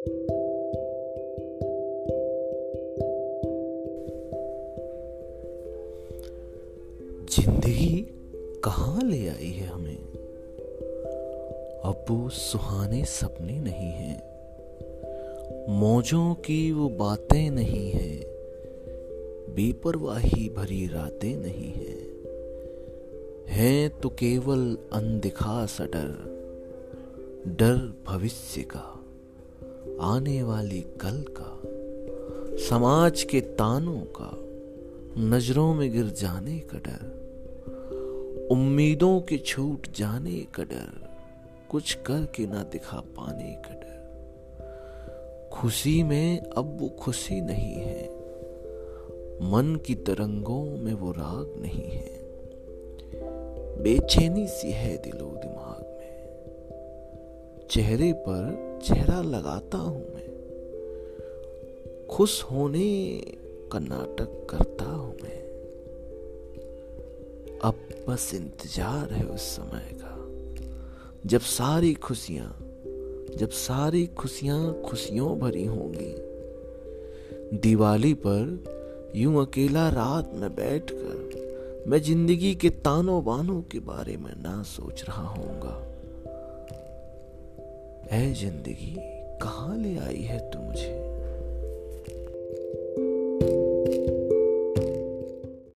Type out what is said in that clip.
ज़िंदगी कहाँ ले आई है हमें? अब वो सुहाने सपने नहीं हैं। मौजों की वो बातें नहीं है। बेपरवाही भरी रातें नहीं है। हैं तो केवल अनदिखा सा डर डर भविष्य का। आने वाली कल का, समाज के तानों का, नज़रों में गिर जाने का डर, उम्मीदों के छूट जाने का डर, कुछ करके ना दिखा पाने का डर। खुशी में अब वो खुशी नहीं है, मन की तरंगों में वो राग नहीं है। बेचैनी सी है दिलो दिमाग में, चेहरे पर चेहरा लगाता हूँ मैं। खुश होने का नाटक करता हूँ मैं। अब बस इंतज़ार है उस समय का। जब सारी खुशियाँ, जब सारी खुशियाँ खुशियों भरी होंगी। दिवाली पर यूँ अकेला रात में बैठकर मैं ज़िंदगी के तानों बानों के बारे में ना सोच रहा होऊँगा। ऐ ज़िंदगी? कहाँ ले आई है तू?